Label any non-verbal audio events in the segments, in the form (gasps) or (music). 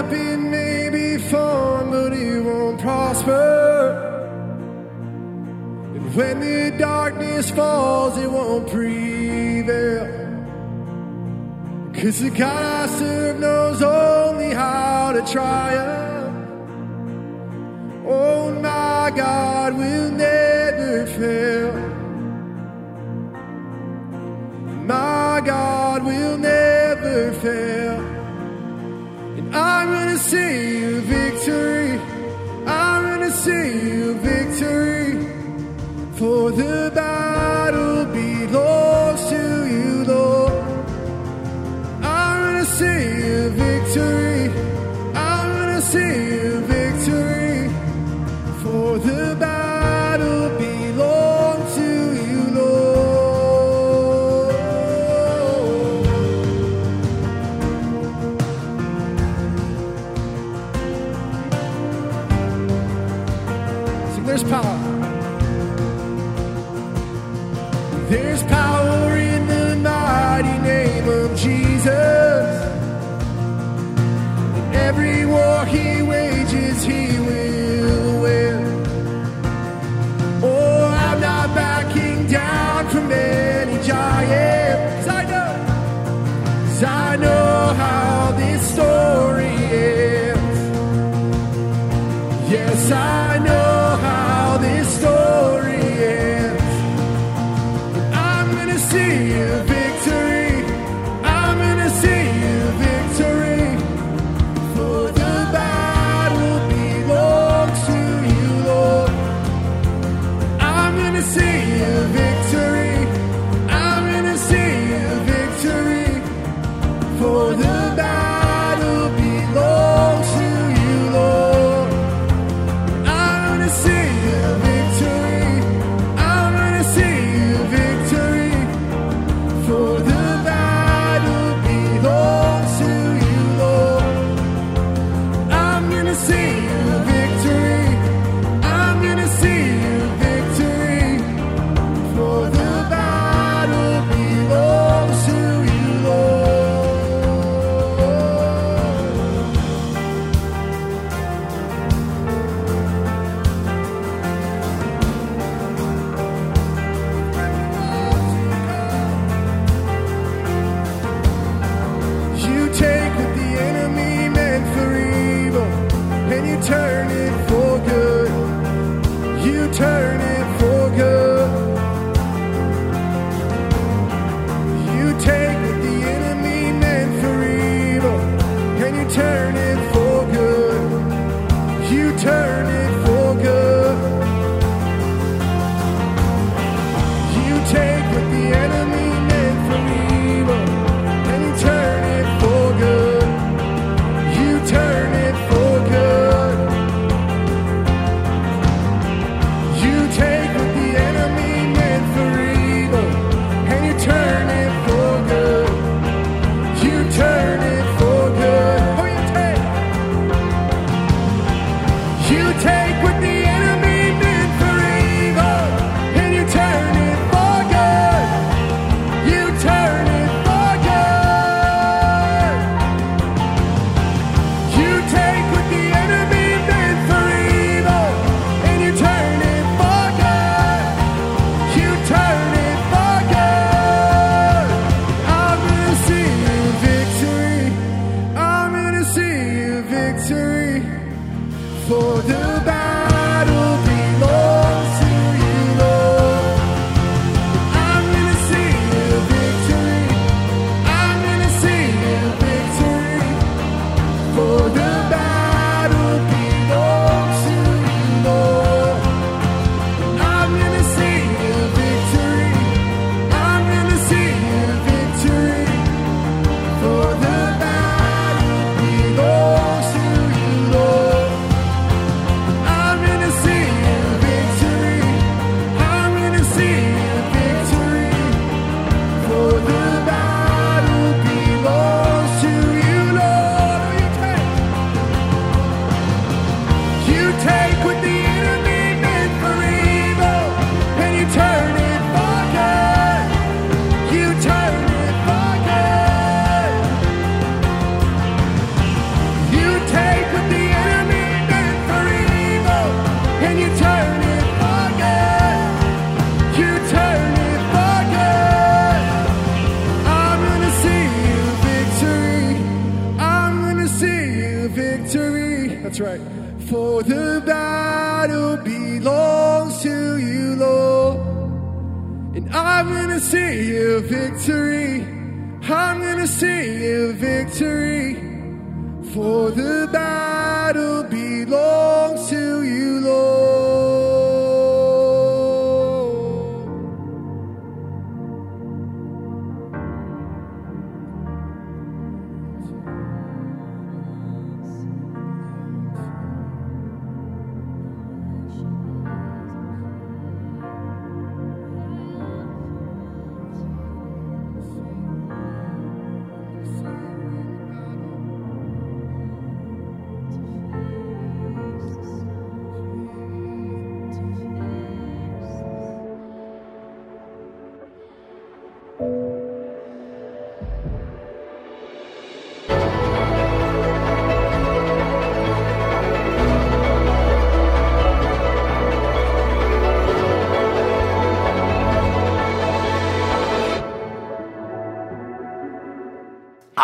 happy may be fun, but it won't prosper. And when the darkness falls, it won't prevail. Cause the God I serve knows only how to triumph. Oh, my God will never fail. Yes, I know.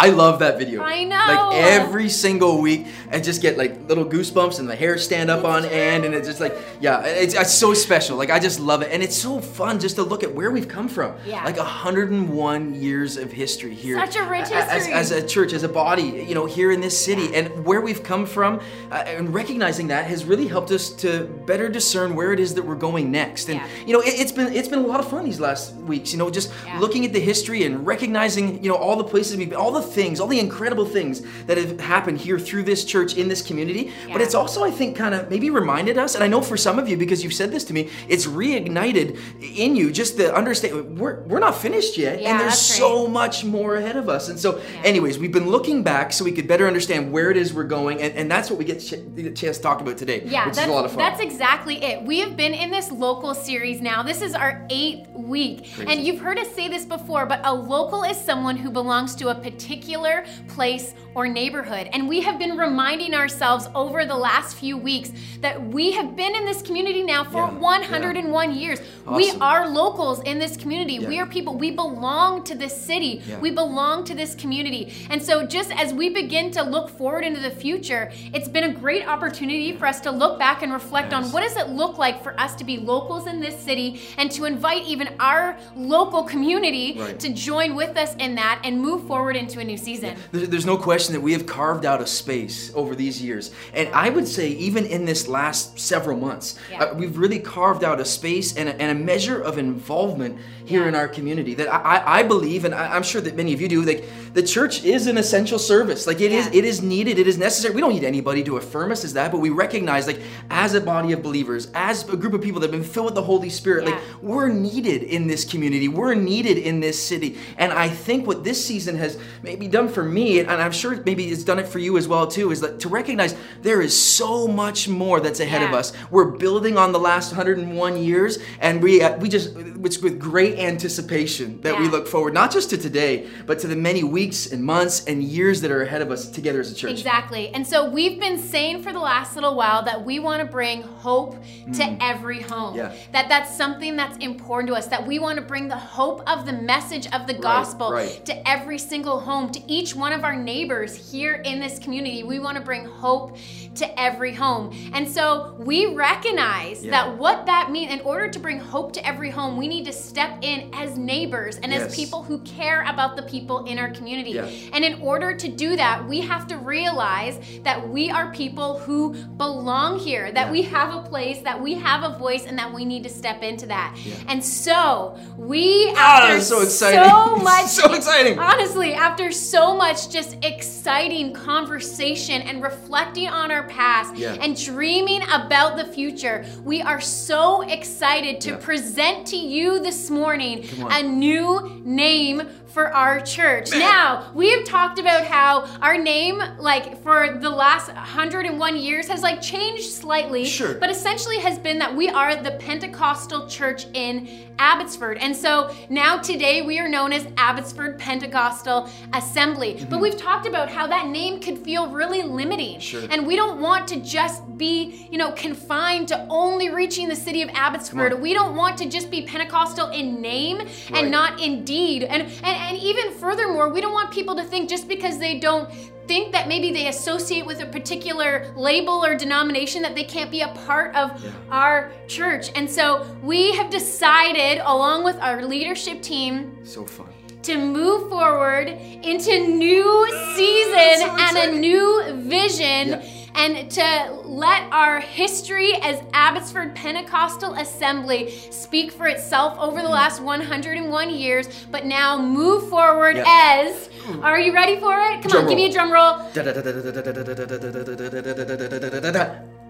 I love that video. I know. Like every single week, and just get like little goosebumps and the hair stand up on end, and it's just like, yeah, it's, it's, so special. Like I just love it, and it's so fun just to look at where we've come from. Yeah. Like 101 years of history here. Such a rich history. As, as a church, as a body, you know, here in this city, yeah. and where we've come from, uh, and recognizing that has really helped us to better discern where it is that we're going next. And yeah. you know, it, has been it's been a lot of fun these last weeks. You know, just looking at the history and recognizing, you know, all the places we've been, all the things, all the incredible things that have happened here through this church in this community. But it's also, I think, kind of maybe reminded us, and I know for some of you, because you've said this to me, it's reignited in you just the understand we're, we're not finished yet. Yeah, and there's so right. much more ahead of us. And so, anyways, we've been looking back so we could better understand where it is we're going. And, and that's what we get ch- the chance to talk about today, Yeah, which is a lot of fun. that's exactly it. We have been in this local series now. This is our eighth week. And you've heard us say this before, but a local is someone who belongs to a particular place or neighborhood. And we have been reminding ourselves over the last few weeks that we have been in this community now for Yeah, 101 years. We are locals in this community. Yeah. We are people. We belong to this city. Yeah. We belong to this community. And so, just as we begin to look forward into the future, it's been a great opportunity for us to look back and reflect on what does it look like for us to be locals in this city and to invite even our local community Right. to join with us in that and move forward into a new season. There- There's no question that we have carved out a space over these years. And I would say, even in this last several months, Yeah. uh, we've really carved out a space and a, and a measure of involvement here Yeah. in our community that I, I- believe, and I, I'm sure that many of you do, like the church is an essential service. Like it is, Yeah. it is needed, it is necessary. We don't need anybody to affirm us as that, but we recognize, like, as a body of believers, as a group of people that have been filled with the Holy Spirit, like, we're needed in this community. We're needed in this city. And I think what this season has maybe done for me, and I'm sure maybe it's done it for you as well too, is that to recognize there is so much more that's ahead of us. We're building on the last 101 years, and we uh, we just it's with great anticipation that we look forward not just to today, but to the many weeks and months and years that are ahead of us together as a church. Exactly. And so we've been saying for the last little while that we want to bring hope to every home. Mm. Yeah. That that's something that's important to us that we want to bring the hope of the message of the gospel right. to every single home, to each one of our neighbors here in this community. We want to bring hope to every home. And so we recognize Yeah. that what that means in order to bring hope to every home, we need to step in as neighbors and Yes. as people who care about the people in our community. Yeah. And in order to do that, we have to realize that we are people who belong here, that Yeah. we have a place, that we have a voice, and that we need to step into that. Yeah. And so we, Ah, after so exciting. (laughs) so much, So exciting. Honestly, after so much just exciting conversation and reflecting on our past and dreaming about the future, we are so excited to present to you this morning On. a new name for our church. Now, we have talked about how our name, like for the last 101 years, has like changed slightly. Sure. But essentially has been that we are the Pentecostal church in Abbotsford. And so now today we are known as Abbotsford Pentecostal Assembly. But we've talked about how that name could feel really limiting. Sure. And we don't want to just be, you know, confined to only reaching the city of Abbotsford. We don't want to just be Pentecostal in name Right. and not in deed. And, and and even furthermore, we don't want people to think just because they don't think that maybe they associate with a particular label or denomination that they can't be a part of Yeah. our church. And so we have decided along with our leadership team So fun. to move forward into new (gasps) season so and a new vision Yeah. And to let our history as Abbotsford Pentecostal Assembly speak for itself over the last 101 years, but now move forward Yeah. as are you ready for it? Come Drum on, give me a drum roll.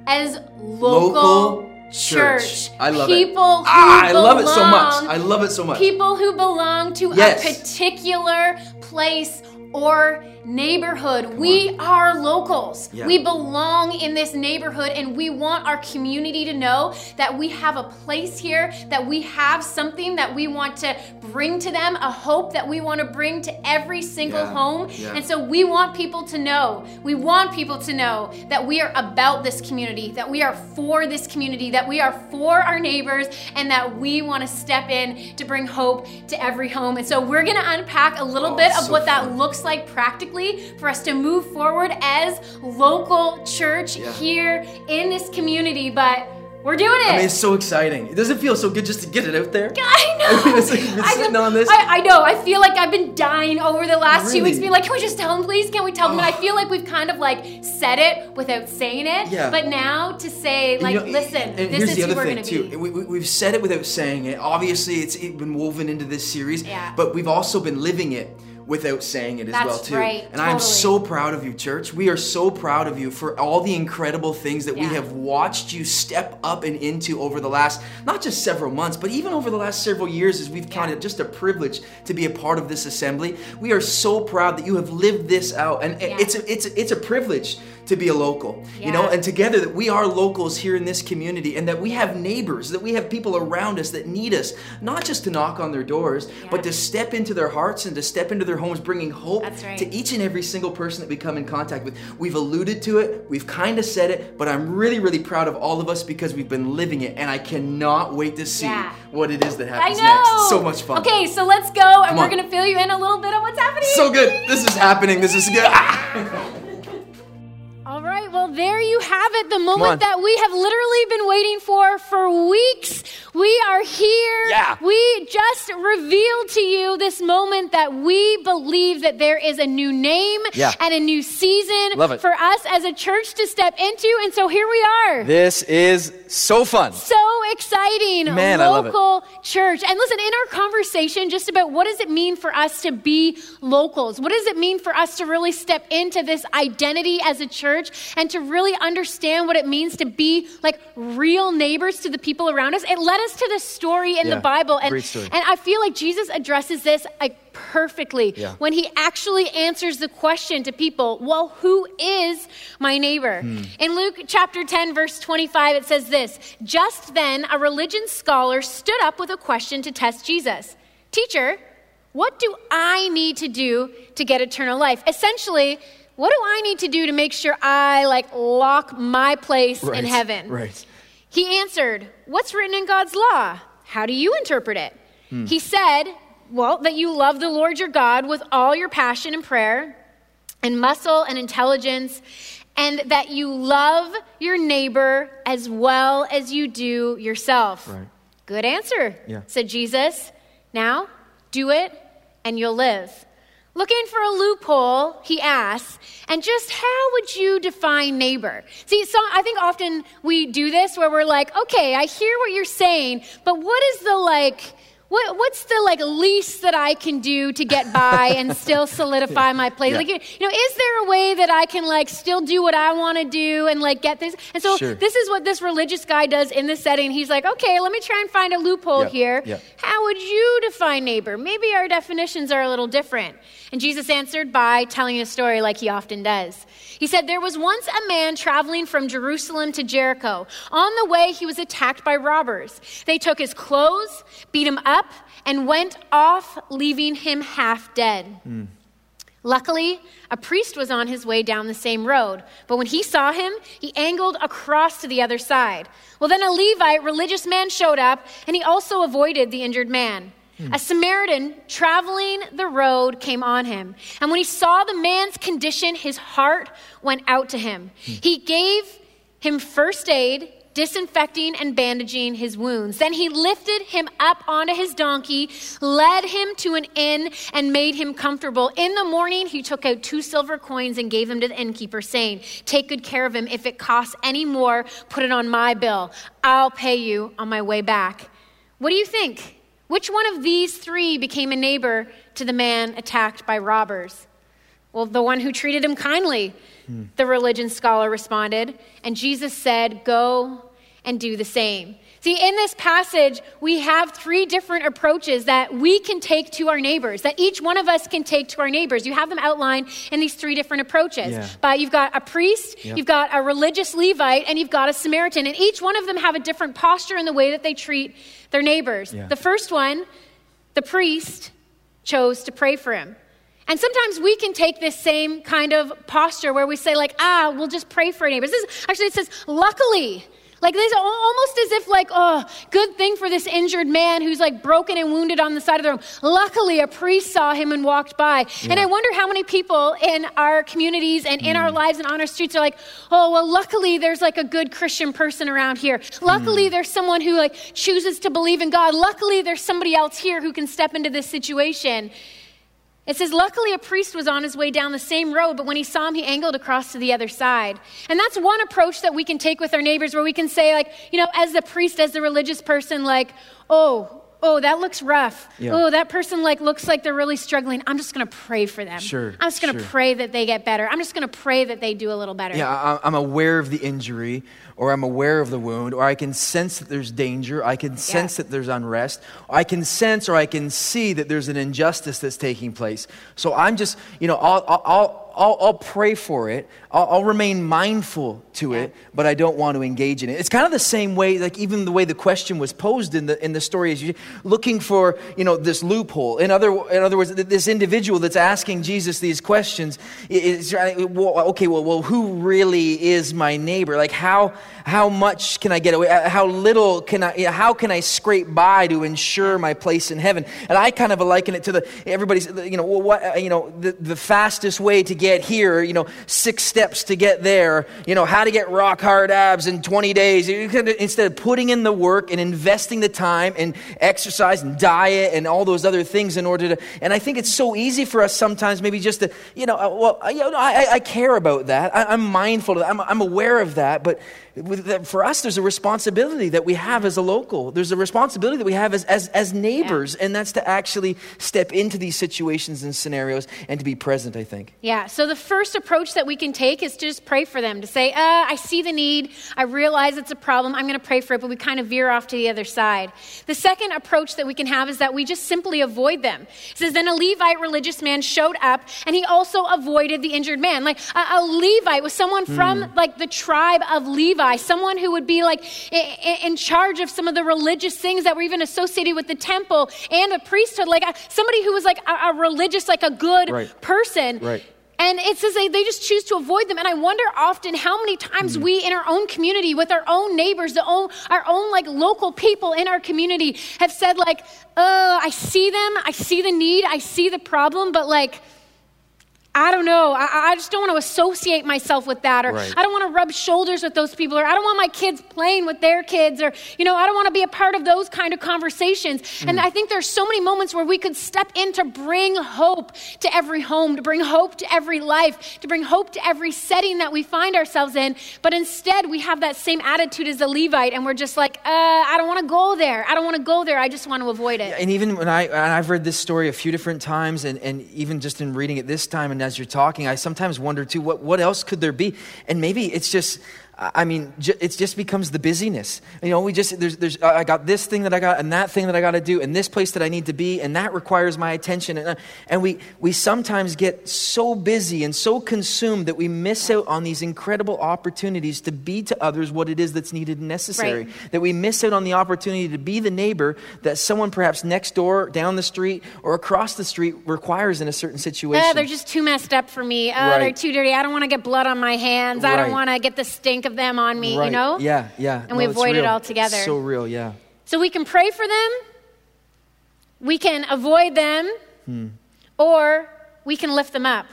As local, Local church. I love it. People who Ah, I love it so much. I love it so much. People who belong to Yes. a particular place or neighborhood. we are locals. Yeah. We belong in this neighborhood and we want our community to know that we have a place here, that we have something that we want to bring to them, a hope that we want to bring to every single Yeah. home. Yeah. And so we want people to know, we want people to know that we are about this community, that we are for this community, that we are for our neighbors, and that we want to step in to bring hope to every home. And so we're going to unpack a little Oh, bit of so what that fun. looks like practically for us to move forward as local church Yeah. here in this community. But we're doing it. I mean, it's so exciting. It doesn't feel so good just to get it out there. (laughs) I know. I mean, it's like you've been I sitting know- on this. I, I know. I feel like I've been dying over the last two Really? weeks, being like, "Can we just tell them, please? Can we tell them?" And I feel like we've kind of like said it without saying it. Yeah. But now to say, And like, you know, listen, and this is who we're going to be. We, we, we've said it without saying it. Obviously, it's been woven into this series, Yeah. but we've also been living it without saying it as That's well too. right, And I am so proud of you, church. We are so proud of you for all the incredible things that we have watched you step up and into over the last not just several months, but even over the last several years as we've counted just a privilege to be a part of this assembly. We are so proud that you have lived this out and Yeah. it's a, it's a, it's a privilege to be a local. You know, and together that we are locals here in this community and that we have neighbors, that we have people around us that need us, not just to knock on their doors, but to step into their hearts and to step into their homes bringing hope right. to each and every single person that we come in contact with. We've alluded to it, we've kind of said it, but I'm really, really proud of all of us because we've been living it, and I cannot wait to see Yeah. what it is that I happens know. next. So much fun. Okay, so let's go, and Come we're on. gonna fill you in a little bit on what's happening. So good. This is happening. This is good. Ah! (laughs) All right, well, there you have it. The moment that we have literally been waiting for for weeks. We are here. Yeah. We just revealed to you this moment that we believe that there is a new name Yeah. and a new season for us as a church to step into. And so here we are. This is so fun. so exciting Man, I love it. local church and listen in our conversation just about what does it mean for us to be locals what does it mean for us to really step into this identity as a church and to really understand what it means to be like real neighbors to the people around us it led us to the story in Yeah, the bible. And, and i feel like jesus addresses this like perfectly Yeah. when he actually answers the question to people well who is my neighbor? Hmm. in luke chapter 10 verse 25 it says this just then a religion scholar stood up with a question to test jesus. Teacher what do i need to do to get eternal life? Essentially what do i need to do to make sure i like lock my place in heaven right. he answered, What's written in God's law? How do you interpret it? Hmm. He said, Well, that you love the Lord your God with all your passion and prayer, and muscle and intelligence, and that you love your neighbor as well as you do yourself. Right. Good answer, Yeah. said Jesus. Now, do it and you'll live. Looking for a loophole, he asks, and just how would you define neighbor? See, so I think often we do this where we're like, okay, I hear what you're saying, but what is the like, what, what's the like least that I can do to get (laughs) by and still solidify my place? Yeah. Like, you know, is there a way that I can like still do what I want to do and like get this? And so Sure. this is what this religious guy does in this setting. He's like, okay, let me try and find a loophole Yeah, here. yeah. How would you define neighbor? Maybe our definitions are a little different. And Jesus answered by telling a story like he often does. He said, There was once a man traveling from Jerusalem to Jericho. On the way, he was attacked by robbers. They took his clothes, beat him up, and went off, leaving him half dead. Hmm. Luckily, a priest was on his way down the same road, but when he saw him, he angled across to the other side. Well, then a Levite, religious man, showed up, and he also avoided the injured man. Hmm. A Samaritan traveling the road came on him, and when he saw the man's condition, his heart went out to him. Hmm. He gave him first aid, disinfecting and bandaging his wounds. Then he lifted him up onto his donkey, led him to an inn, and made him comfortable. In the morning, he took out two silver coins and gave them to the innkeeper, saying, Take good care of him. If it costs any more, put it on my bill. I'll pay you on my way back. What do you think? Which one of these three became a neighbor to the man attacked by robbers? Well, the one who treated him kindly, hmm. the religion scholar responded. And Jesus said, Go and do the same. See, in this passage, we have three different approaches that we can take to our neighbors, that each one of us can take to our neighbors. You have them outlined in these three different approaches. Yeah. But you've got a priest, Yep. you've got a religious Levite, and you've got a Samaritan. And each one of them have a different posture in the way that they treat their neighbors. Yeah. The first one, the priest chose to pray for him. And sometimes we can take this same kind of posture where we say, like, ah, we'll just pray for our neighbors. This is, actually, it says, luckily. Like this, almost as if, like, oh, good thing for this injured man who's like broken and wounded on the side of the road. Luckily, a priest saw him and walked by. And I wonder how many people in our communities and in our mm. lives and on our streets are like, oh, well, luckily there's like a good Christian person around here. Luckily, mm. there's someone who like chooses to believe in God. Luckily, there's somebody else here who can step into this situation. It says, luckily, a priest was on his way down the same road, but when he saw him, he angled across to the other side. And that's one approach that we can take with our neighbors, where we can say, like, you know, as the priest, as the religious person, like, oh, oh, that looks rough. Yeah. Oh, that person like looks like they're really struggling. I'm just going to pray for them. Sure, I'm just going to sure. pray that they get better. I'm just going to pray that they do a little better. Yeah, I'm aware of the injury, or I'm aware of the wound, or I can sense that there's danger. I can sense that there's unrest. I can sense or I can see that there's an injustice that's taking place. So I'm just, you know, I'll, I'll, I'll, I'll, pray for it. I'll, I'll remain mindful to it, but I don't want to engage in it. It's kind of the same way, like even the way the question was posed in the in the story is looking for, you know, this loophole. In other in other words, this individual that's asking Jesus these questions is well, okay. Well, well, who really is my neighbor? Like how how much can I get away? Uh, How little can I? How can I scrape by to ensure my place in heaven? And I kind of liken it to the everybody's, you know, what uh, you know, the, the fastest way to get here. You know, six steps to get there. You know, how to get rock hard abs in 20 days. Instead of putting in the work and investing the time and exercise and diet and all those other things in order to. And I think it's so easy for us sometimes, maybe just to, you know, uh, well, I- you know, I, I- care about that. I, I'm mindful of that. I'm, I'm aware of that. But with that, for us, there's a responsibility that we have as a local. There's a responsibility that we have as, as, as neighbors, and that's to actually step into these situations and scenarios and to be present, I think. Yeah, so the first approach that we can take is to just pray for them, to say, uh, I see the need, I realize it's a problem, I'm going to pray for it, but we kind of veer off to the other side. The second approach that we can have is that we just simply avoid them. It says, Then a Levite religious man showed up, and he also avoided the injured man. Like a, a Levite was someone from like the tribe of Levi, someone who would be like in charge of some of the religious things that were even associated with the temple and the priesthood, like somebody who was like a, a religious, like a good Right. person. Right. And it says they, they just choose to avoid them. And I wonder often how many times hmm. we in our own community, with our own neighbors, the own, our own like local people in our community have said like, oh, I see them, I see the need, I see the problem, but like, I don't know. I, I just don't want to associate myself with that, or Right. I don't want to rub shoulders with those people, or I don't want my kids playing with their kids, or you know, I don't want to be a part of those kind of conversations. And I think there's so many moments where we could step in to bring hope to every home, to bring hope to every life, to bring hope to every setting that we find ourselves in. But instead, we have that same attitude as the Levite, and we're just like, uh, I don't want to go there. I don't want to go there. I just want to avoid it. And even when I, and I've read this story a few different times, and, and even just in reading it this time, and as you're talking, I sometimes wonder too, what, what else could there be? And maybe it's just, I mean, it just becomes the busyness. You know, we just, there's, there's, I got this thing that I got, and that thing that I got to do, and this place that I need to be, and that requires my attention. And, uh, and we, we sometimes get so busy and so consumed that we miss out on these incredible opportunities to be to others what it is that's needed and necessary Right. that we miss out on the opportunity to be the neighbor that someone perhaps next door, down the street, or across the street requires in a certain situation. Uh, they're just too messed up for me. Uh, They're too dirty. I don't want to get blood on my hands. I don't want to get the stink of them on me, right. you know? Yeah, yeah. And we No, it's avoid it altogether. So real, yeah. So we can pray for them, we can avoid them, Hmm. or we can lift them up.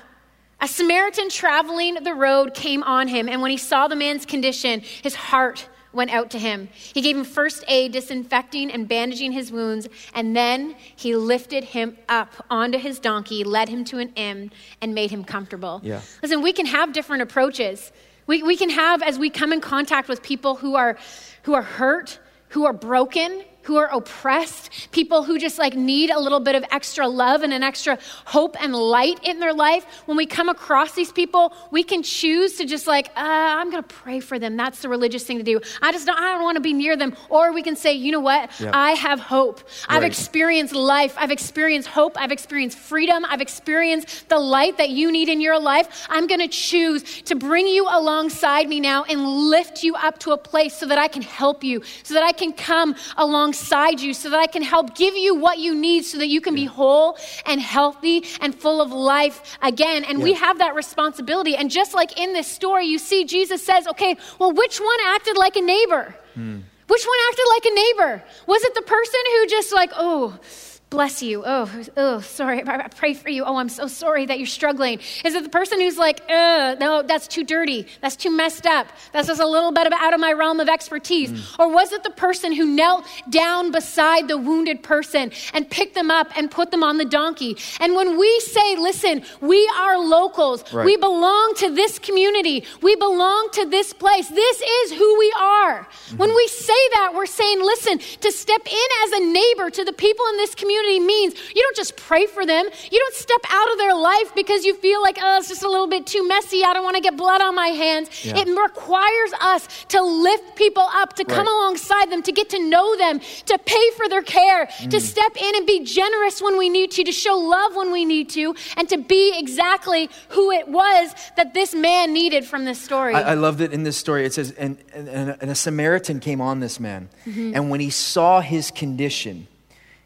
A Samaritan traveling the road came on him, and when he saw the man's condition, his heart went out to him. He gave him first aid, disinfecting and bandaging his wounds, and then he lifted him up onto his donkey, led him to an inn, and made him comfortable. Yeah. Listen, we can have different approaches. We, we can have, as we come in contact with people who are, who are hurt, who are broken, who are oppressed, people who just like need a little bit of extra love and an extra hope and light in their life. When we come across these people, we can choose to just like, uh, I'm going to pray for them. That's the religious thing to do. I just don't, I don't want to be near them. Or we can say, you know what? Yep. I have hope. I've experienced life. I've experienced hope. I've experienced freedom. I've experienced the light that you need in your life. I'm going to choose to bring you alongside me now and lift you up to a place so that I can help you, so that I can come alongside you, so that I can help give you what you need so that you can be whole and healthy and full of life again. And we have that responsibility. And just like in this story, you see Jesus says, okay, well, which one acted like a neighbor? Hmm. Which one acted like a neighbor? Was it the person who just like, oh, bless you. Oh, oh, sorry. (laughs) I pray for you. Oh, I'm so sorry that you're struggling. Is it the person who's like, uh, no, that's too dirty. That's too messed up. That's just a little bit of out of my realm of expertise. Or was it the person who knelt down beside the wounded person and picked them up and put them on the donkey? And when we say, listen, we are locals, Right. we belong to this community, we belong to this place, this is who we are. When we say that, we're saying, listen, to step in as a neighbor to the people in this community means you don't just pray for them, you don't step out of their life because you feel like, oh, it's just a little bit too messy, I don't want to get blood on my hands. Yeah. It requires us to lift people up, to come Right. alongside them, to get to know them, to pay for their care, Mm. to step in and be generous when we need to, to show love when we need to, and to be exactly who it was that this man needed from this story. I, I love that in this story it says, and, and, and a Samaritan came on this man, Mm-hmm. and when he saw his condition,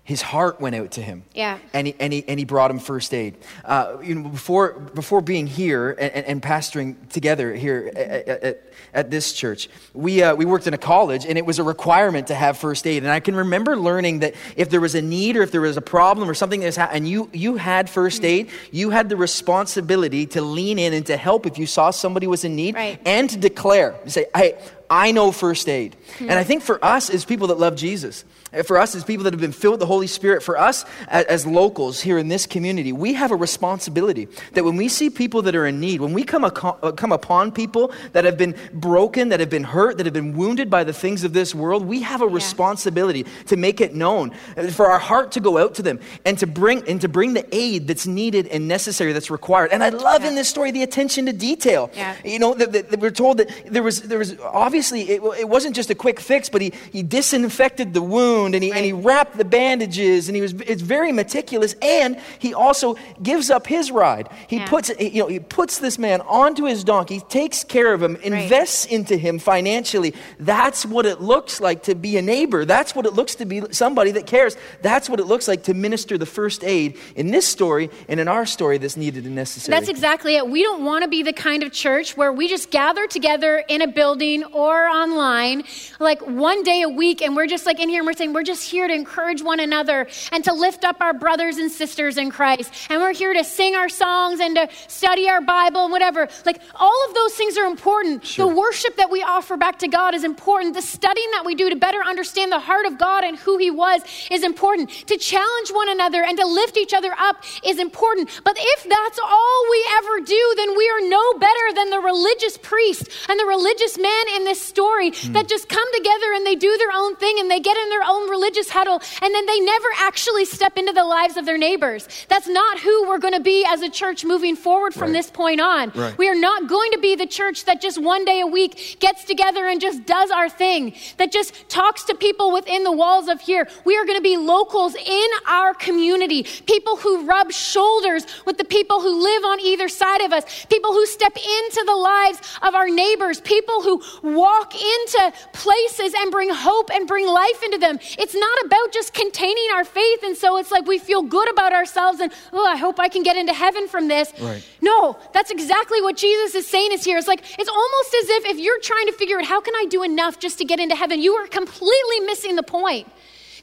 his heart went out to him. Yeah. And he, and he, and he brought him first aid. Uh, you know, before, before being here and, and, and pastoring together here at, at, at this church, we, uh, we worked in a college and it was a requirement to have first aid. And I can remember learning that if there was a need or if there was a problem or something that's happened, and you, you had first aid, you had the responsibility to lean in and to help if you saw somebody was in need Right. and to declare, say, hey, I know first aid. And I think for us as people that love Jesus, for us as people that have been filled with the Holy Spirit, for us as locals here in this community, we have a responsibility that when we see people that are in need, when we come, uh, come upon people that have been broken, that have been hurt, that have been wounded by the things of this world, we have a responsibility to make it known, uh, for our heart to go out to them and to bring, and to bring the aid that's needed and necessary, that's required. And I love in this story the attention to detail. Yeah. You know, that, that, that we're told that there was, there was obviously, it, it wasn't just a quick fix, but he, he disinfected the wound and he, and he wrapped the bandages and he was, it's very meticulous. And he also gives up his ride. He Yeah. puts, you know, he puts this man onto his donkey, takes care of him, invests into him financially. That's what it looks like to be a neighbor. That's what it looks to be somebody that cares. That's what it looks like to minister the first aid in this story and in our story that's needed and necessary. That's exactly it. We don't want to be the kind of church where we just gather together in a building or online like one day a week and we're just like in here and we're saying we're just here to encourage one another and to lift up our brothers and sisters in Christ. And we're here to sing our songs and to study our Bible and whatever. Like all of those things are important. The worship that we offer back to God is important. The studying that we do to better understand the heart of God and who He was is important. To challenge one another and to lift each other up is important. But if that's all we ever do, then we are no better than the religious priest and the religious man in this story hmm. that just come together and they do their own thing and they get in their own religious huddle and then they never actually step into the lives of their neighbors. That's not who we're going to be as a church moving forward from Right. this point on. Right. We are not going to be the church that just one day a week gets together and just does our thing, that just talks to people within the walls of here. We are going to be locals in our community, people who rub shoulders with the people who live on either side of us, people who step into the lives of our neighbors, people who walk into places and bring hope and bring life into them. It's not about just containing our faith, and so it's like we feel good about ourselves and, oh, I hope I can get into heaven from this. Right. No, that's exactly what Jesus is saying is here. It's like, it's almost as if if you're trying to figure out how can I do enough just to get into heaven, you are completely missing the point.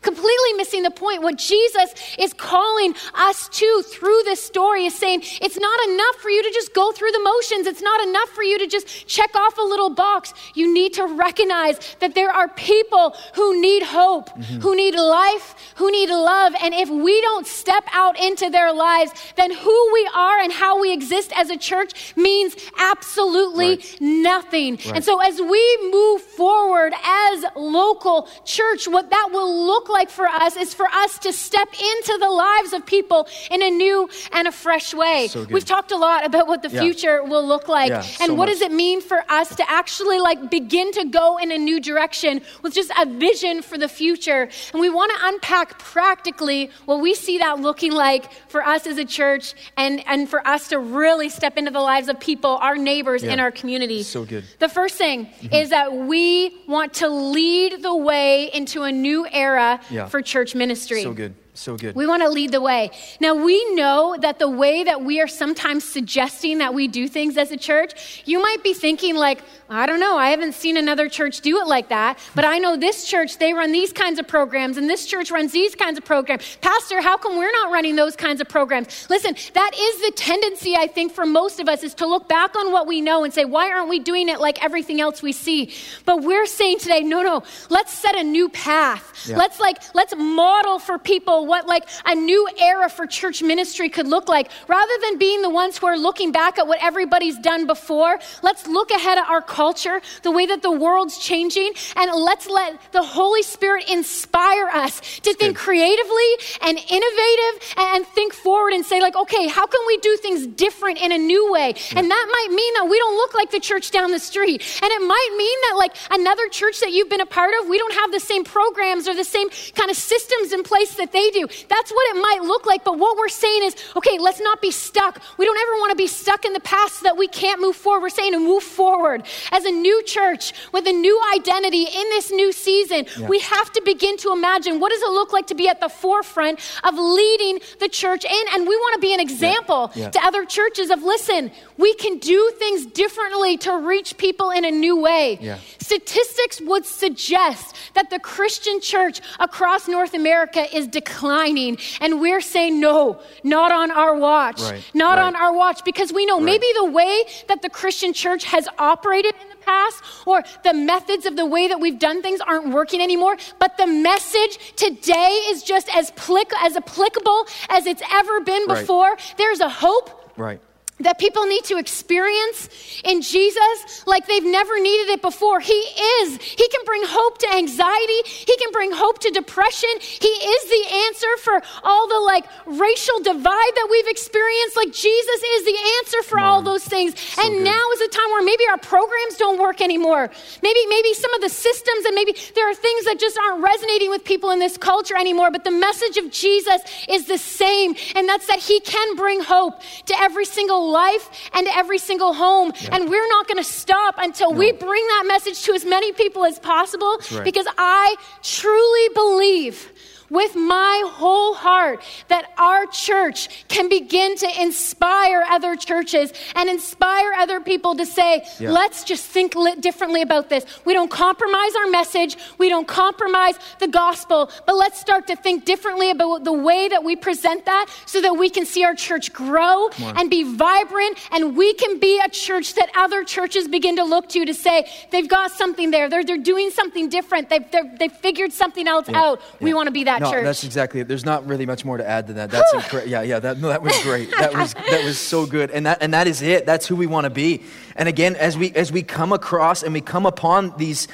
Completely missing the point. What Jesus is calling us to through this story is saying it's not enough for you to just go through the motions. It's not enough for you to just check off a little box. You need to recognize that there are people who need hope, mm-hmm. who need life, who need love. And if we don't step out into their lives, then who we are and how we exist as a church means absolutely Right. nothing. And so as we move forward as local church, what that will look like for us is for us to step into the lives of people in a new and a fresh way. So. We've talked a lot about what the Yeah. future will look like Yeah, and so what much. does it mean for us to actually like begin to go in a new direction with just a vision for the future. And we want to unpack practically what we see that looking like for us as a church and, and for us to really step into the lives of people, our neighbors in our community. So good. The first thing mm-hmm. is that we want to lead the way into a new era Yeah. For church ministry. So good. So good. We want to lead the way. Now, we know that the way that we are sometimes suggesting that we do things as a church, you might be thinking, like, I don't know, I haven't seen another church do it like that, but I know this church, they run these kinds of programs, and this church runs these kinds of programs. Pastor, how come we're not running those kinds of programs? Listen, that is the tendency, I think, for most of us, is to look back on what we know and say, why aren't we doing it like everything else we see? But we're saying today, no, no, let's set a new path. Yeah. Let's like, let's model for people what like a new era for church ministry could look like. Rather than being the ones who are looking back at what everybody's done before, let's look ahead at our culture, the way that the world's changing, and let's let the Holy Spirit inspire us to think good. creatively and innovative and think forward and say, like, okay, how can we do things different in a new way? And that might mean that we don't look like the church down the street. And it might mean that, like, another church that you've been a part of, we don't have the same programs or the same kind of systems in place that they do. That's what it might look like. But what we're saying is, okay, let's not be stuck. We don't ever want to be stuck in the past so that we can't move forward. We're saying to move forward as a new church with a new identity in this new season. We have to begin to imagine what does it look like to be at the forefront of leading the church in. And we want to be an example Yeah. to other churches of listen, we can do things differently to reach people in a new way. Yeah. Statistics would suggest that the Christian church across North America is declining. And we're saying, no, not on our watch. Right, Not right. on our watch. Because we know maybe the way that the Christian church has operated in the past or the methods of the way that we've done things aren't working anymore. But the message today is just as, plic- as applicable as it's ever been Right. before. There's a hope Right. That people need to experience in Jesus like they've never needed it before. He is. He can bring hope to anxiety. He can bring hope to depression. He is the answer for all the like racial divide that we've experienced. Like Jesus is the answer for all those things. and good. now is a time where maybe our programs don't work anymore. Maybe maybe some of the systems and maybe there are things that just aren't resonating with people in this culture anymore, but the message of Jesus is the same and that's that he can bring hope to every single life and every single home. And we're not going to stop until we bring that message to as many people as possible right. because I truly believe with my whole heart that our church can begin to inspire other churches and inspire other people to say, Yeah. let's just think differently about this. We don't compromise our message, we don't compromise the gospel, but let's start to think differently about the way that we present that so that we can see our church grow and be vibrant and we can be a church that other churches begin to look to to say, they've got something there, they're, they're doing something different, they've, they've figured something else out. We Yeah. want to be that no, church. that's exactly it. There's not really much more to add than that. That's incredible. Yeah, yeah. That, no, that was great. That was (laughs) that was so good. And that and that is it. That's who we want to be. And again, as we as we come across and we come upon these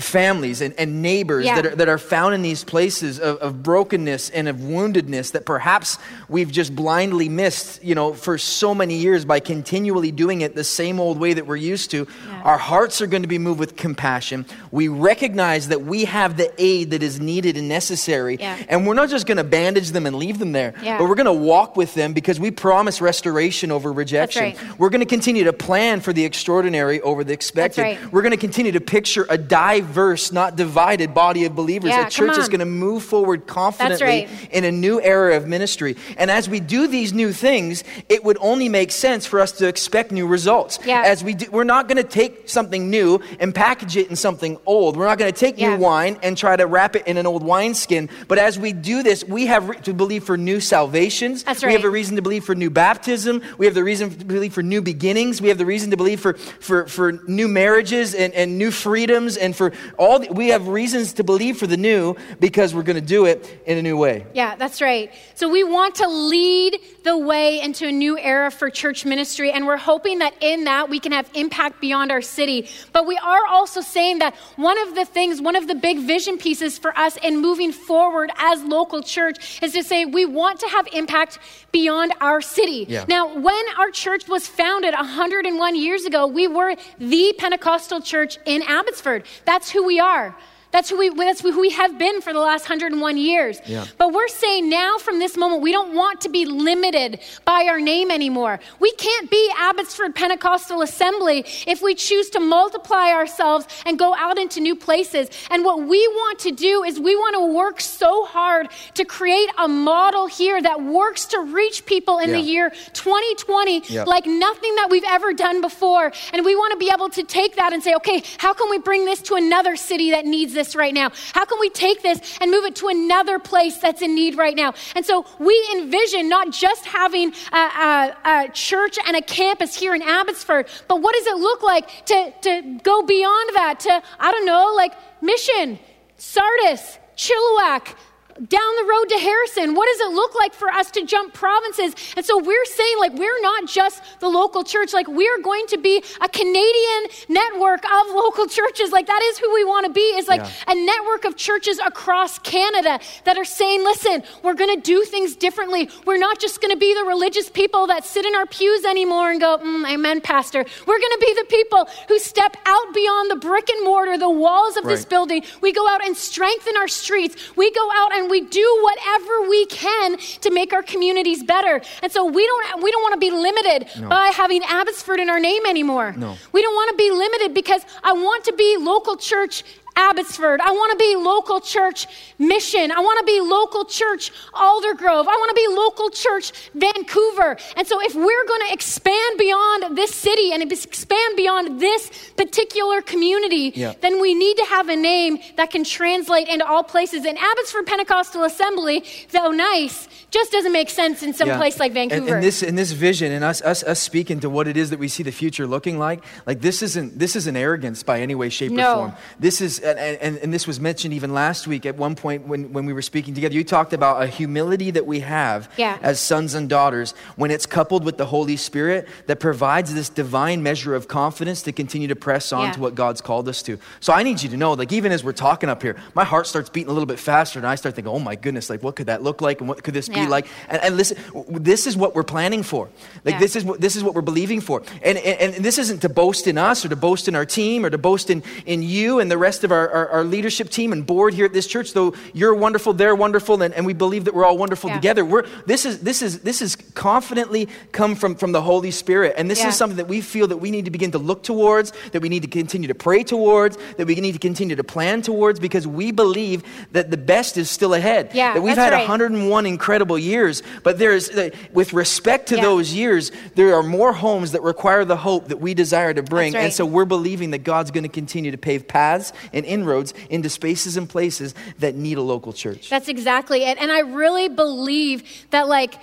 families and, and neighbors Yeah. that, are, that are found in these places of, of brokenness and of woundedness that perhaps we've just blindly missed you know for so many years by continually doing it the same old way that we're used to Yeah. our hearts are going to be moved with compassion we recognize that we have the aid that is needed and necessary Yeah. and we're not just going to bandage them and leave them there but we're going to walk with them because we promise restoration over rejection right. we're going to continue to plan for the extraordinary over the expected right. we're going to continue to picture a diverse not divided body of believers. Yeah, a church is going to move forward confidently right. in a new era of ministry. And as we do these new things it would only make sense for us to expect new results. Yeah. as we do, we're not going to take something new and package it in something old. We're not going to take Yeah. new wine and try to wrap it in an old wineskin. But as we do this we have re- to believe for new salvations. That's we have a reason to believe for new baptism. We have the reason to believe for new beginnings. We have the reason to believe for for, for new marriages and, and new freedoms and for all the, we have reasons to believe for the new because we're going to do it in a new way Yeah, that's right. So we want to lead the way into a new era for church ministry, and we're hoping that in that we can have impact beyond our city. But we are also saying that one of the things, one of the big vision pieces for us in moving forward as local church is to say we want to have impact beyond our city. Yeah. Now, when our church was founded 101 years ago, we were the Pentecostal church in Abbotsford. That's who we are. That's who we that's who we have been for the last 101 years. Yeah. But we're saying now from this moment we don't want to be limited by our name anymore. We can't be Abbotsford Pentecostal Assembly if we choose to multiply ourselves and go out into new places. And what we want to do is we want to work so hard to create a model here that works to reach people in the year 2020 Yep. like nothing that we've ever done before. And we want to be able to take that and say, okay, how can we bring this to another city that needs this right now? How can we take this and move it to another place that's in need right now? And so we envision not just having a, a, a church and a campus here in Abbotsford, but what does it look like to, to go beyond that to, I don't know, like Mission, Sardis, Chilliwack, down the road to Harrison. What does it look like for us to jump provinces? And so we're saying, like, we're not just the local church, like, we're going to be a Canadian network of (laughs) local churches. Like, that is who we want to be, is like Yeah. a network of churches across Canada that are saying, listen, we're going to do things differently. We're not just going to be the religious people that sit in our pews anymore and go, mm, amen, Pastor. We're going to be the people who step out beyond the brick and mortar, the walls of this building. We go out and strengthen our streets. We go out and we do whatever we can to make our communities better. And so we don't we don't want to be limited by having Abbotsford in our name anymore. No. We don't want to be limited because I want to be local church Abbotsford. I want to be local church mission. I want to be local church Aldergrove. I want to be local church Vancouver. And so if we're going to expand beyond this city and expand beyond this particular community, Yeah. then we need to have a name that can translate into all places. And Abbotsford Pentecostal Assembly, though nice, just doesn't make sense in some Yeah. place like And- Vancouver. And, this, and this vision, and us, us, us speaking to what it is that we see the future looking like, like this isn't, this isn't arrogance by any way, shape, No. or form. This is, and, and, and this was mentioned even last week at one point when, when we were speaking together. You talked about a humility that we have Yeah. as sons and daughters when it's coupled with the Holy Spirit that provides this divine measure of confidence to continue to press on Yeah. to what God's called us to. So I need you to know, like, even as we're talking up here, my heart starts beating a little bit faster, and I start thinking, oh my goodness, like, what could that look like, and what could this Yeah. be like? And, and listen, this is what we're planning for. Like, this is what this is what we're believing for. And, and and this isn't to boast in us or to boast in our team or to boast in in you and the rest of our, our, our leadership team and board here at this church. Though you're wonderful, they're wonderful, and, and we believe that we're all wonderful Yeah. together. We're this is this is this is confidently come from from the Holy Spirit, and this Yeah. is something that we feel that we need to begin to look towards, that we need to continue to pray towards, that we need to continue to plan towards, because we believe that the best is still ahead. Yeah, that we've had right. 101 incredible years, but there is, uh, with respect to Yeah. those years, there are more homes that require the hope that we desire to bring, right. and so we're believing that God's going to continue to pave paths and inroads into spaces and places that need a local church. That's exactly it. And I really believe that, like,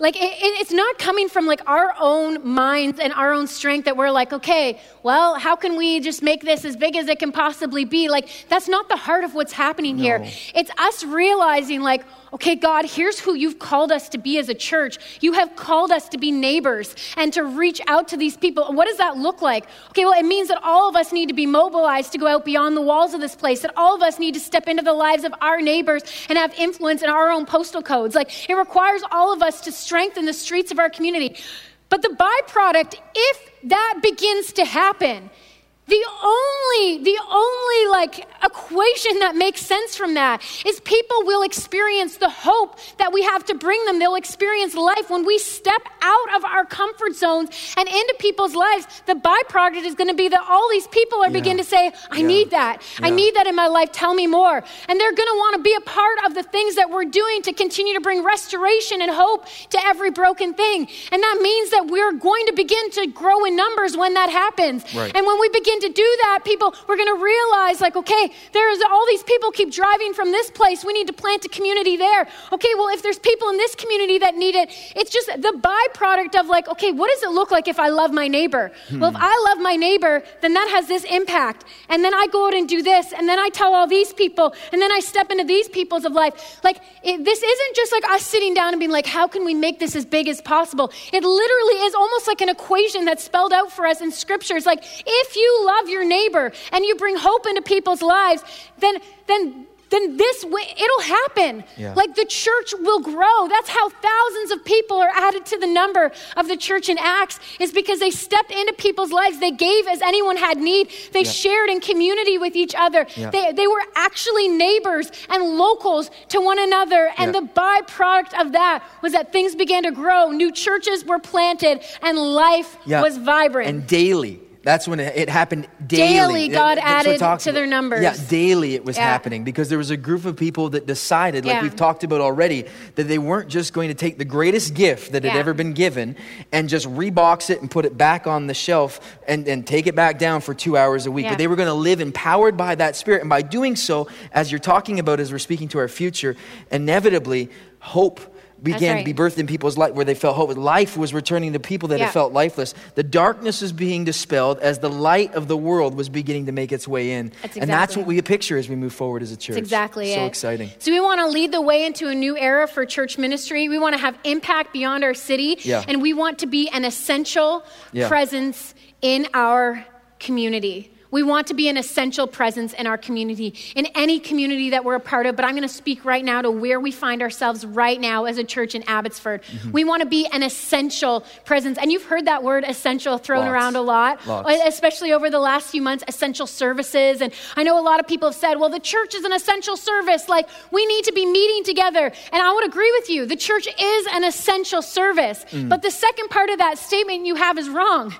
like it, it- it's not coming from like our own minds and our own strength that we're like okay well how can we just make this as big as it can possibly be? Like that's not the heart of what's happening here. It's us realizing like okay god here's who you've called us to be as a church. You have called us to be neighbors and to reach out to these people. What does that look like? Okay well it means that all of us need to be mobilized to go out beyond the walls of this place that all of us need to step into the lives of our neighbors and have influence in our own postal codes. Like it requires all of us to strengthen the streets of our community. But the byproduct if that begins to happen the only, the only like equation that makes sense from that is people will experience the hope that we have to bring them. They'll experience life when we step out of our comfort zones and into people's lives. The byproduct is going to be that all these people are begin to say, I Yeah. need that. I need that in my life. Tell me more. And they're going to want to be a part of the things that we're doing to continue to bring restoration and hope to every broken thing. And that means that we're going to begin to grow in numbers when that happens. Right. And when we begin to do that, people, we're going to realize, like, okay, there's all these people keep driving from this place. We need to plant a community there. Okay, well, if there's people in this community that need it, it's just the byproduct of, like, okay, what does it look like if I love my neighbor? Well, if hmm. I love my neighbor, then that has this impact. And then I go out and do this, and then I tell all these people, and then I step into these people's of life. Like, it, this isn't just like us sitting down and being like, how can we make this as big as possible? It literally is almost like an equation that's spelled out for us in scripture. It's like, if you love your neighbor and you bring hope into people's lives, then, then then this way, it'll happen. Yeah. Like the church will grow. That's how thousands of people are added to the number of the church in Acts, is because they stepped into people's lives. They gave as anyone had need. They shared in community with each other. Yeah. They, they were actually neighbors and locals to one another. And Yeah. the byproduct of that was that things began to grow. New churches were planted and life Yeah. was vibrant. And daily. That's when it, it happened daily. Daily, God added to their about- numbers. Yeah, daily it was Yeah. happening because there was a group of people that decided, like Yeah. we've talked about already, that they weren't just going to take the greatest gift that had ever been given and just rebox it and put it back on the shelf and, and take it back down for two hours a week. Yeah. But they were going to live empowered by that spirit. And by doing so, as you're talking about, as we're speaking to our future, inevitably, hope began right. to be birthed in people's life where they felt hope. Life was returning to people that Yeah. had felt lifeless. The darkness was being dispelled as the light of the world was beginning to make its way in. That's And that's what we picture as we move forward as a church. That's exactly so it. exciting. So we want to lead the way into a new era for church ministry. We want to have impact beyond our city, Yeah. and we want to be an essential Yeah. presence in our community. We want to be an essential presence in our community, in any community that we're a part of. But I'm going to speak right now to where we find ourselves right now as a church in Abbotsford. Mm-hmm. We want to be an essential presence. And you've heard that word essential thrown Lots. around a lot, Lots. especially over the last few months, essential services. And I know a lot of people have said, well, the church is an essential service. Like, we need to be meeting together. And I would agree with you. The church is an essential service. But the second part of that statement you have is wrong.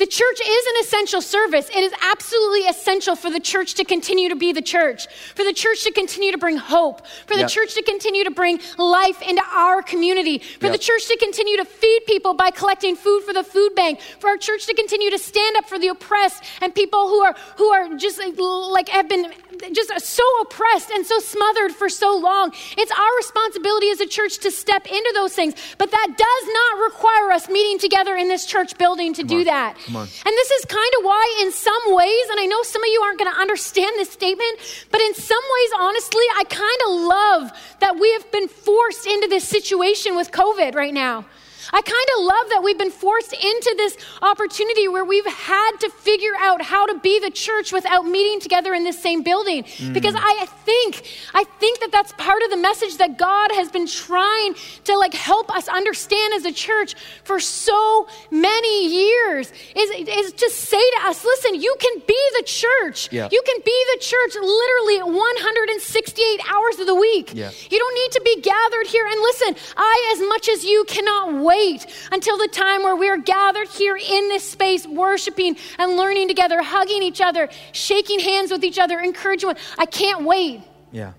The church is an essential service. It is absolutely essential for the church to continue to be the church, for the church to continue to bring hope, for the Yep. church to continue to bring life into our community, for the church to continue to feed people by collecting food for the food bank, for our church to continue to stand up for the oppressed and people who are who are just like, like have been just so oppressed and so smothered for so long. It's our responsibility as a church to step into those things, but that does not require us meeting together in this church building to do on. that. Come. And this is kind of why, in some ways, and I know some of you aren't going to understand this statement, but in some ways, honestly, I kind of love that we have been forced into this situation with COVID right now. I kind of love that we've been forced into this opportunity where we've had to figure out how to be the church without meeting together in this same building. Mm. Because I think, I think that that's part of the message that God has been trying to like help us understand as a church for so many years is, is to say to us, listen, you can be the church. Yeah. You can be the church literally 168 hours of the week. Yeah. You don't need to be gathered here. And listen, I, as much as you, cannot wait until the time where we are gathered here in this space, worshiping and learning together, hugging each other, shaking hands with each other, encouraging one. I can't wait. Yeah.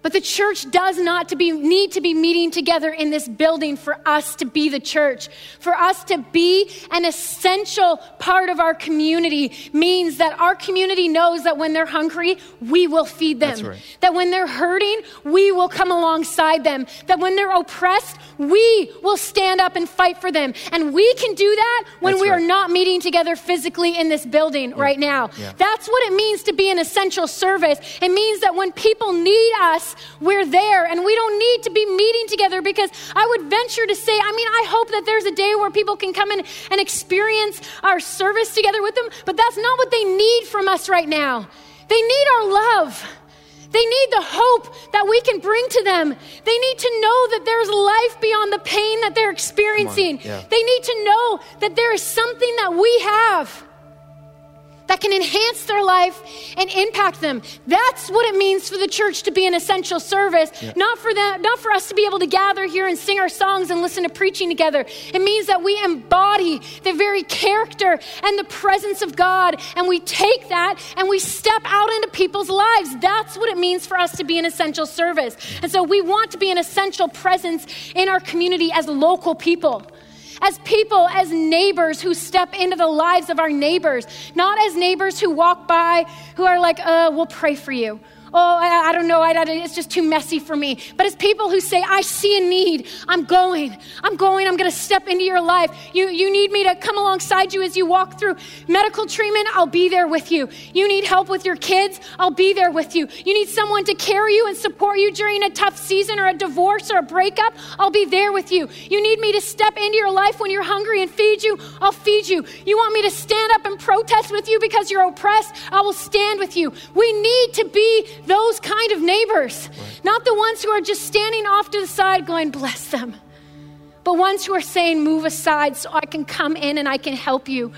But the church does not to be, need to be meeting together in this building for us to be the church. For us to be an essential part of our community means that our community knows that when they're hungry, we will feed them. That's right. That when they're hurting, we will come alongside them. That when they're oppressed, we will stand up and fight for them. And we can do that when That's we are not meeting together physically in this building right now. Yeah. That's what it means to be an essential service. It means that when people need us, we're there and we don't need to be meeting together because I would venture to say, I mean, I hope that there's a day where people can come in and experience our service together with them, but that's not what they need from us right now. They need our love. They need the hope that we can bring to them. They need to know that there's life beyond the pain that they're experiencing. yeah. They need to know that there is something that we have that can enhance their life and impact them. That's what it means for the church to be an essential service, not for that, not for us to be able to gather here and sing our songs and listen to preaching together. It means that we embody the very character and the presence of God, and we take that and we step out into people's lives. That's what it means for us to be an essential service. And so we want to be an essential presence in our community as local people as people, as neighbors who step into the lives of our neighbors, not as neighbors who walk by who are like, uh, we'll pray for you. Oh, I, I don't know, I, I- it's just too messy for me. But as people who say, I see a need, I'm going, I'm going, I'm going to step into your life. You, you need me to come alongside you as you walk through medical treatment, I'll be there with you. You need help with your kids, I'll be there with you. You need someone to carry you and support you during a tough season or a divorce or a breakup, I'll be there with you. You need me to step into your life when you're hungry and feed you, I'll feed you. You want me to stand up and protest with you because you're oppressed, I will stand with you. We need to be those kind of neighbors, not the ones who are just standing off to the side going, bless them, but ones who are saying, move aside so I can come in and I can help you.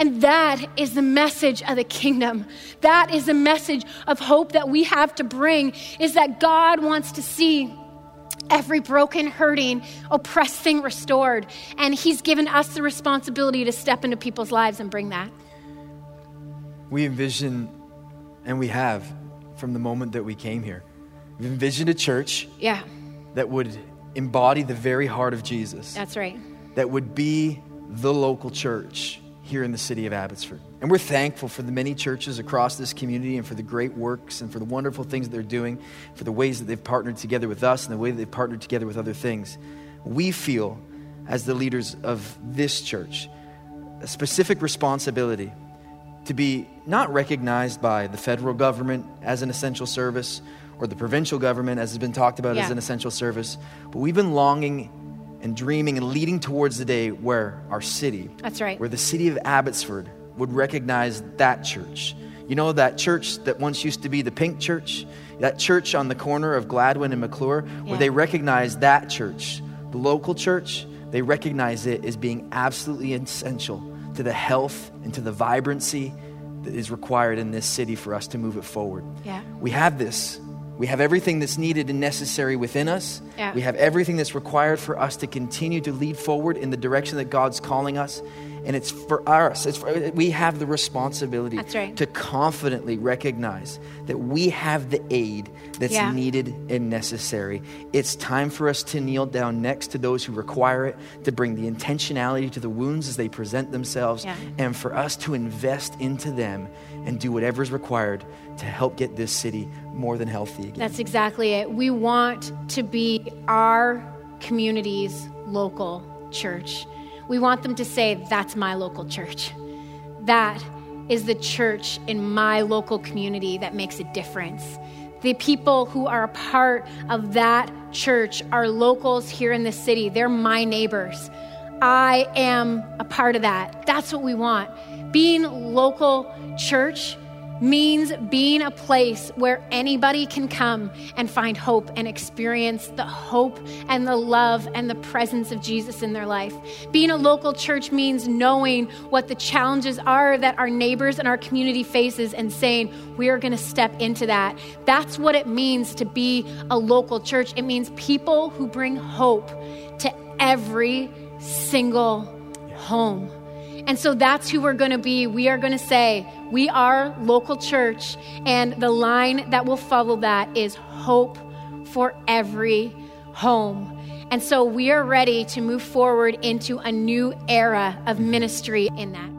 And that is the message of the kingdom. That is the message of hope that we have to bring is that God wants to see every broken, hurting, oppressed thing restored. And He's given us the responsibility to step into people's lives and bring that. We envision, and we have from the moment that we came here, we've envisioned a church Yeah, that would embody the very heart of Jesus, that's right. that would be the local church here in the city of Abbotsford. And we're thankful for the many churches across this community and for the great works and for the wonderful things that they're doing, for the ways that they've partnered together with us and the way that they've partnered together with other things. We feel, as the leaders of this church, a specific responsibility to be not recognized by the federal government as an essential service or the provincial government as has been talked about as an essential service, but we've been longing and dreaming and leading towards the day where our city, That's right. where the city of Abbotsford would recognize that church. You know, that church that once used to be the Pink Church, that church on the corner of Gladwin and McClure, Yeah. where they recognize that church, the local church, they recognize it as being absolutely essential to the health and to the vibrancy that is required in this city for us to move it forward. Yeah. We have this. We have everything that's needed and necessary within us. Yeah. We have everything that's required for us to continue to lead forward in the direction that God's calling us. And it's for us. It's for, we have the responsibility right. to confidently recognize that we have the aid that's Yeah. needed and necessary. It's time for us to kneel down next to those who require it, to bring the intentionality to the wounds as they present themselves, Yeah. and for us to invest into them and do whatever is required to help get this city more than healthy again. That's exactly it. We want to be our community's local church. We want them to say, That's my local church. That is the church in my local community that makes a difference. The people who are a part of that church are locals here in the city. They're my neighbors. I am a part of that. That's what we want. Being local church means being a place where anybody can come and find hope and experience the hope and the love and the presence of Jesus in their life. Being a local church means knowing what the challenges are that our neighbors and our community faces and saying, we are going to step into that. That's what it means to be a local church. It means people who bring hope to every single home. And so that's who we're going to be. We are going to say, we are local church. And the line that will follow that is hope for every home. And so we are ready to move forward into a new era of ministry in that.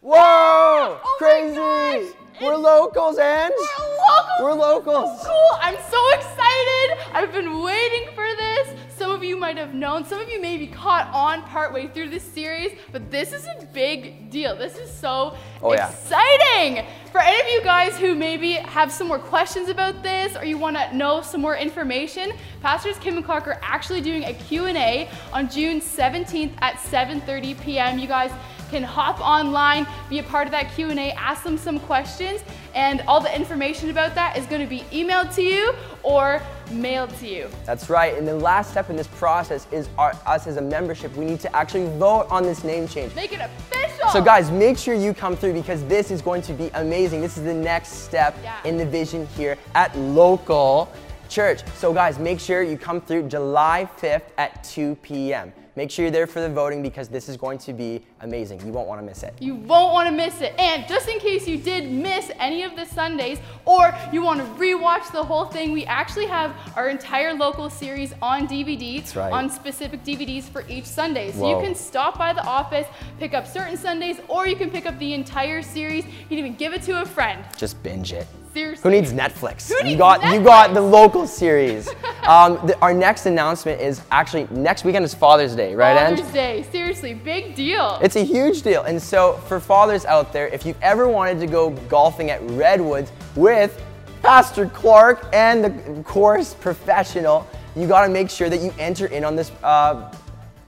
Whoa! Oh Crazy! We're locals, and locals. We're locals. Cool. I'm so excited. I've been waiting for this. Some of you might have known. Some of you may be caught on partway through this series, but this is a big deal. This is so Oh, yeah. exciting. For any of you guys who maybe have some more questions about this or you want to know some more information, Pastors Kim and Clark are actually doing a Q&A on June 17th at 7:30 p.m. You guys can hop online, be a part of that Q&A, ask them some questions, and all the information about that is going to be emailed to you or mailed to you. That's right. And the last step in this process is our, us as a membership. We need to actually vote on this name change. Make it official. So, guys, make sure you come through because this is going to be amazing. This is the next step Yeah. in the vision here at local church. So, guys, make sure you come through July 5th at 2 p.m. Make sure you're there for the voting because this is going to be amazing. You won't want to miss it. You won't want to miss it. And just in case you did miss any of the Sundays or you want to rewatch the whole thing, we actually have our entire local series on DVD, That's right. on specific DVDs for each Sunday. So Whoa. you can stop by the office, pick up certain Sundays, or you can pick up the entire series. You can even give it to a friend. Just binge it. Seriously. Who needs Netflix? Who you needs got you got the local series. (laughs) um, the, our next announcement is actually next weekend is Father's Day, right, Father's Ange? Day. Seriously, big deal. It's a huge deal. And so, for fathers out there, if you've ever wanted to go golfing at Redwoods with Pastor Clark and the course professional, you got to make sure that you enter in on this uh,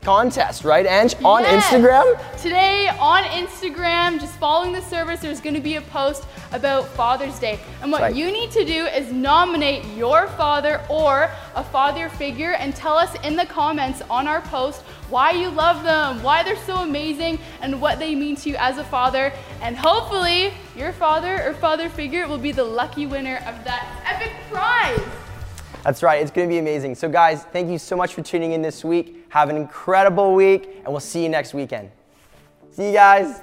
contest, right, Ange? On Yes. Instagram? Today on Instagram, just following the service, there's going to be a post about Father's Day. And what Right. you need to do is nominate your father or a father figure and tell us in the comments on our post why you love them, why they're so amazing, and what they mean to you as a father. And hopefully, your father or father figure will be the lucky winner of that epic prize. That's right, it's to be amazing. So, guys, thank you so much for tuning in this week. Have an incredible week, and we'll see you next weekend. See you guys.